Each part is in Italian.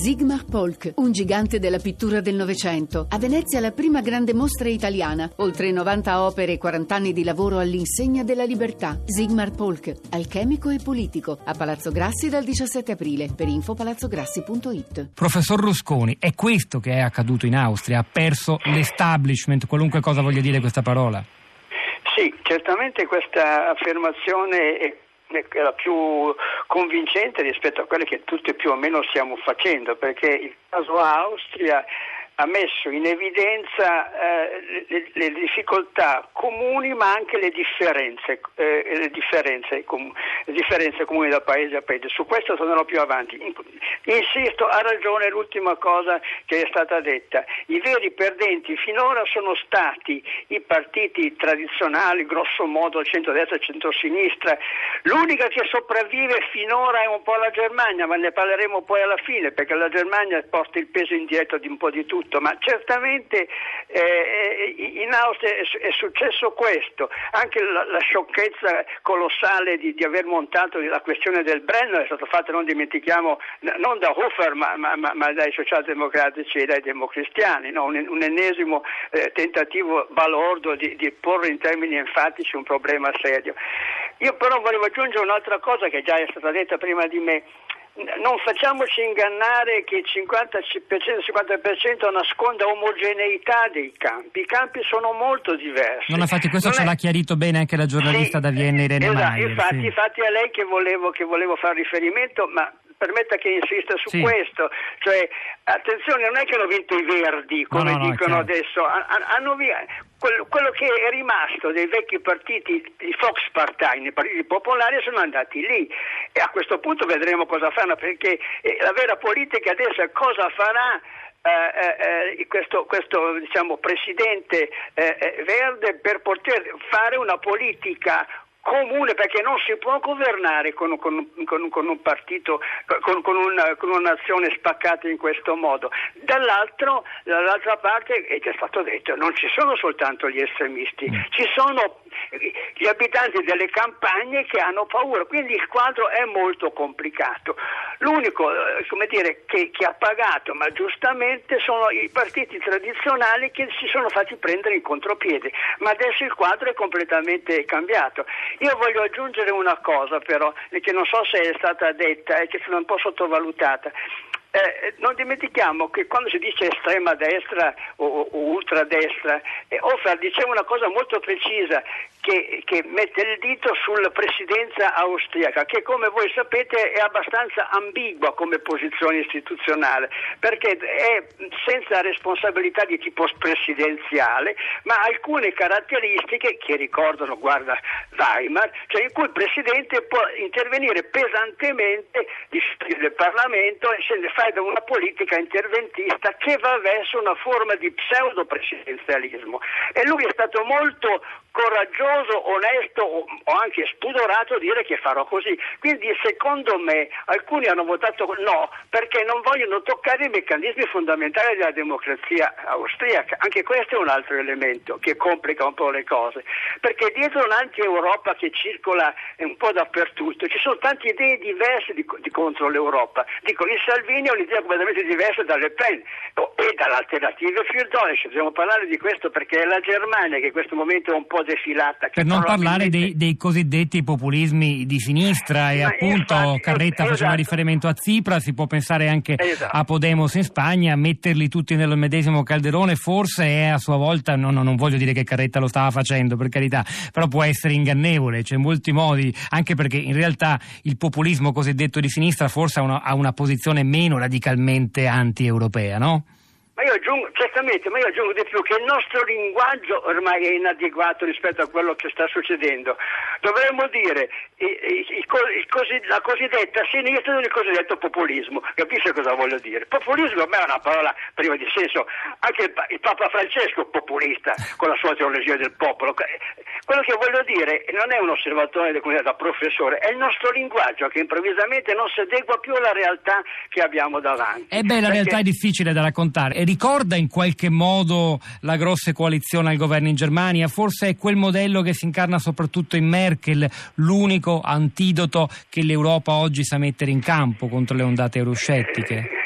Sigmar Polk, un gigante della pittura del Novecento. A Venezia la prima grande mostra italiana. Oltre 90 opere e 40 anni di lavoro all'insegna della libertà. Sigmar Polk, alchemico e politico. A Palazzo Grassi dal 17 aprile. Per info palazzograssi.it. Professor Rusconi, è questo che è accaduto in Austria? Ha perso l'establishment, qualunque cosa voglia dire questa parola? Sì, certamente questa affermazione è la più convincente rispetto a quelle che tutti più o meno stiamo facendo, perché il caso Austria ha messo in evidenza eh, le, le, difficoltà comuni ma anche le differenze, eh, le, differenze com- le, differenze, comuni da paese a paese. Su questo tornerò più avanti. Insisto, ha ragione l'ultima cosa che è stata detta. I veri perdenti finora sono stati i partiti tradizionali, grosso modo centro-destra e centro-sinistra. L'unica che sopravvive finora è un po' la Germania, ma ne parleremo poi alla fine perché la Germania porta il peso indietro di un po' di tutto tutto, ma certamente eh, in Austria è, successo questo, anche la, la sciocchezza colossale di, di, aver montato la questione del Brenner è stata fatta, non dimentichiamo, non da Hofer ma, ma, ma dai socialdemocratici e dai democristiani, no? un, un, ennesimo eh, tentativo balordo di, di porre in termini enfatici un problema serio. Io però volevo aggiungere un'altra cosa che già è stata detta prima di me non facciamoci ingannare che il 50%, 50% nasconda omogeneità dei campi. I campi sono molto diversi. No, infatti questo non ce è... l'ha chiarito bene anche la giornalista sì, da Vienna Irene esatto, Maier. Infatti, sì. infatti è lei che volevo, che volevo fare riferimento, ma permetta che insista su sì. questo, cioè attenzione non è che hanno vinto i verdi come no, no, dicono adesso, hanno quello, quello, che è rimasto dei vecchi partiti, i Volksparteien, i partiti popolari sono andati lì. E a questo punto vedremo cosa fanno perché eh, la vera politica adesso è cosa farà eh, eh, questo, questo diciamo, presidente eh, eh, verde per poter fare una politica comune perché non si può governare con, con, con, con un partito, con, una, un'azione spaccata in questo modo. Dall'altro, dall'altra parte, è già stato detto, non ci sono soltanto gli estremisti, mm. ci sono gli abitanti delle campagne che hanno paura, quindi il quadro è molto complicato. L'unico eh, dire, che, che, ha pagato, ma giustamente, sono i partiti tradizionali che si sono fatti prendere in contropiede, ma adesso il quadro è completamente cambiato. Io voglio aggiungere una cosa però, che non so se è stata detta e che è un po' sottovalutata. Eh, non dimentichiamo che quando si dice estrema destra o, o ultradestra, eh, Offer diceva una cosa molto precisa che, che, mette il dito sulla presidenza austriaca, che come voi sapete è abbastanza ambigua come posizione istituzionale, perché è senza responsabilità di tipo presidenziale, ma alcune caratteristiche che ricordano, guarda, Weimar, cioè in cui il Presidente può intervenire pesantemente del Parlamento e se ne fa una politica interventista che va verso una forma di pseudo-presidenzialismo. E lui è stato molto coraggioso, onesto o anche spudorato a dire che farò così. Quindi secondo me alcuni hanno votato no perché non vogliono toccare i meccanismi fondamentali della democrazia austriaca. Anche questo è un altro elemento che complica un po' le cose, perché dietro un'anti-Europa che circola un po' dappertutto ci sono tante idee diverse di, di contro l'Europa. Dico, il Salvini ha un'idea completamente diversa dalle Pen e dall'alternativa Fildonisch. Dobbiamo parlare di questo perché è la Germania che in questo momento è un po' defilata. Per non parlare dei, dei, cosiddetti populismi di sinistra e Ma appunto infatti, Carretta esatto. faceva riferimento a Tsipras, si può pensare anche esatto. a Podemos in Spagna, metterli tutti nel medesimo calderone forse è a sua volta, no, no, non voglio dire che Carretta lo stava facendo per carità, però può essere ingannevole, c'è molti modi, anche perché in realtà il populismo cosiddetto di sinistra forse ha una, ha una posizione meno radicalmente anti-europea, no? Aggiungo, certamente, ma io aggiungo di più che il nostro linguaggio ormai è inadeguato rispetto a quello che sta succedendo. Dovremmo dire i, i, i, cosi, la cosiddetta sinistra del cosiddetto populismo. Capisce cosa voglio dire? Populismo me è una parola priva di senso. Anche il, il Papa Francesco è populista con la sua teologia del popolo. Quello che voglio dire non è un osservatore da professore, è il nostro linguaggio che improvvisamente non si adegua più alla realtà che abbiamo davanti. E beh, la Perché... realtà è difficile da raccontare. E ricorda in qualche modo la grossa coalizione al governo in Germania? Forse è quel modello che si incarna soprattutto in Merkel, l'unico antidoto che l'Europa oggi sa mettere in campo contro le ondate euroscettiche?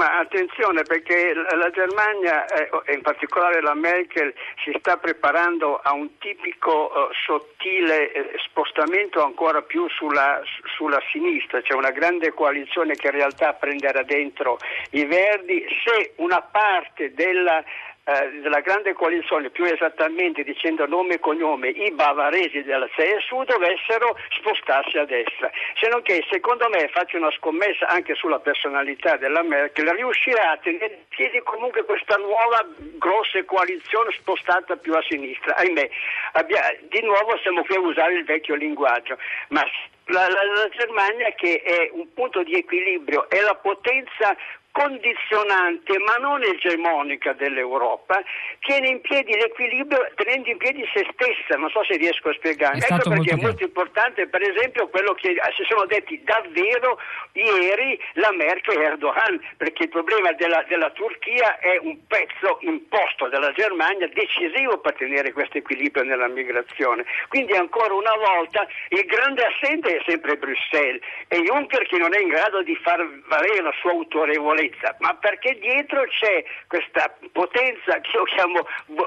Ma attenzione perché la Germania eh, e in particolare la Merkel si sta preparando a un tipico uh, sottile eh, spostamento ancora più sulla, sulla, sinistra, c'è una grande coalizione che in realtà prenderà dentro i Verdi. Se una parte della eh, della grande coalizione, più esattamente dicendo nome e cognome, i bavaresi della CSU dovessero spostarsi a destra. Se non che, secondo me, faccio una scommessa anche sulla personalità della Merkel, riuscirà a tenere in piedi comunque questa nuova grossa coalizione spostata più a sinistra. Ahimè, abbia, di nuovo siamo qui a usare il vecchio linguaggio, ma la, la, la Germania che è un punto di equilibrio, è la potenza condizionante ma non egemonica dell'Europa tiene in piedi l'equilibrio tenendo in piedi se stessa, non so se riesco a spiegare. Ecco perché è molto importante per esempio quello che si sono detti davvero ieri la Merkel e Erdogan, perché il problema della, della Turchia è un pezzo imposto dalla Germania decisivo per tenere questo equilibrio nella migrazione. Quindi ancora una volta il grande assente è sempre Bruxelles e Juncker che non è in grado di far valere la sua autorevolezza debolezza, ma perché dietro c'è questa potenza che io chiamo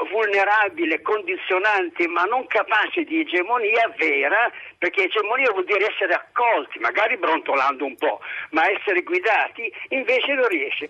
vulnerabile, condizionante, ma non capace di egemonia vera, perché egemonia vuol dire essere accolti, magari brontolando un po', ma essere guidati invece non riesce.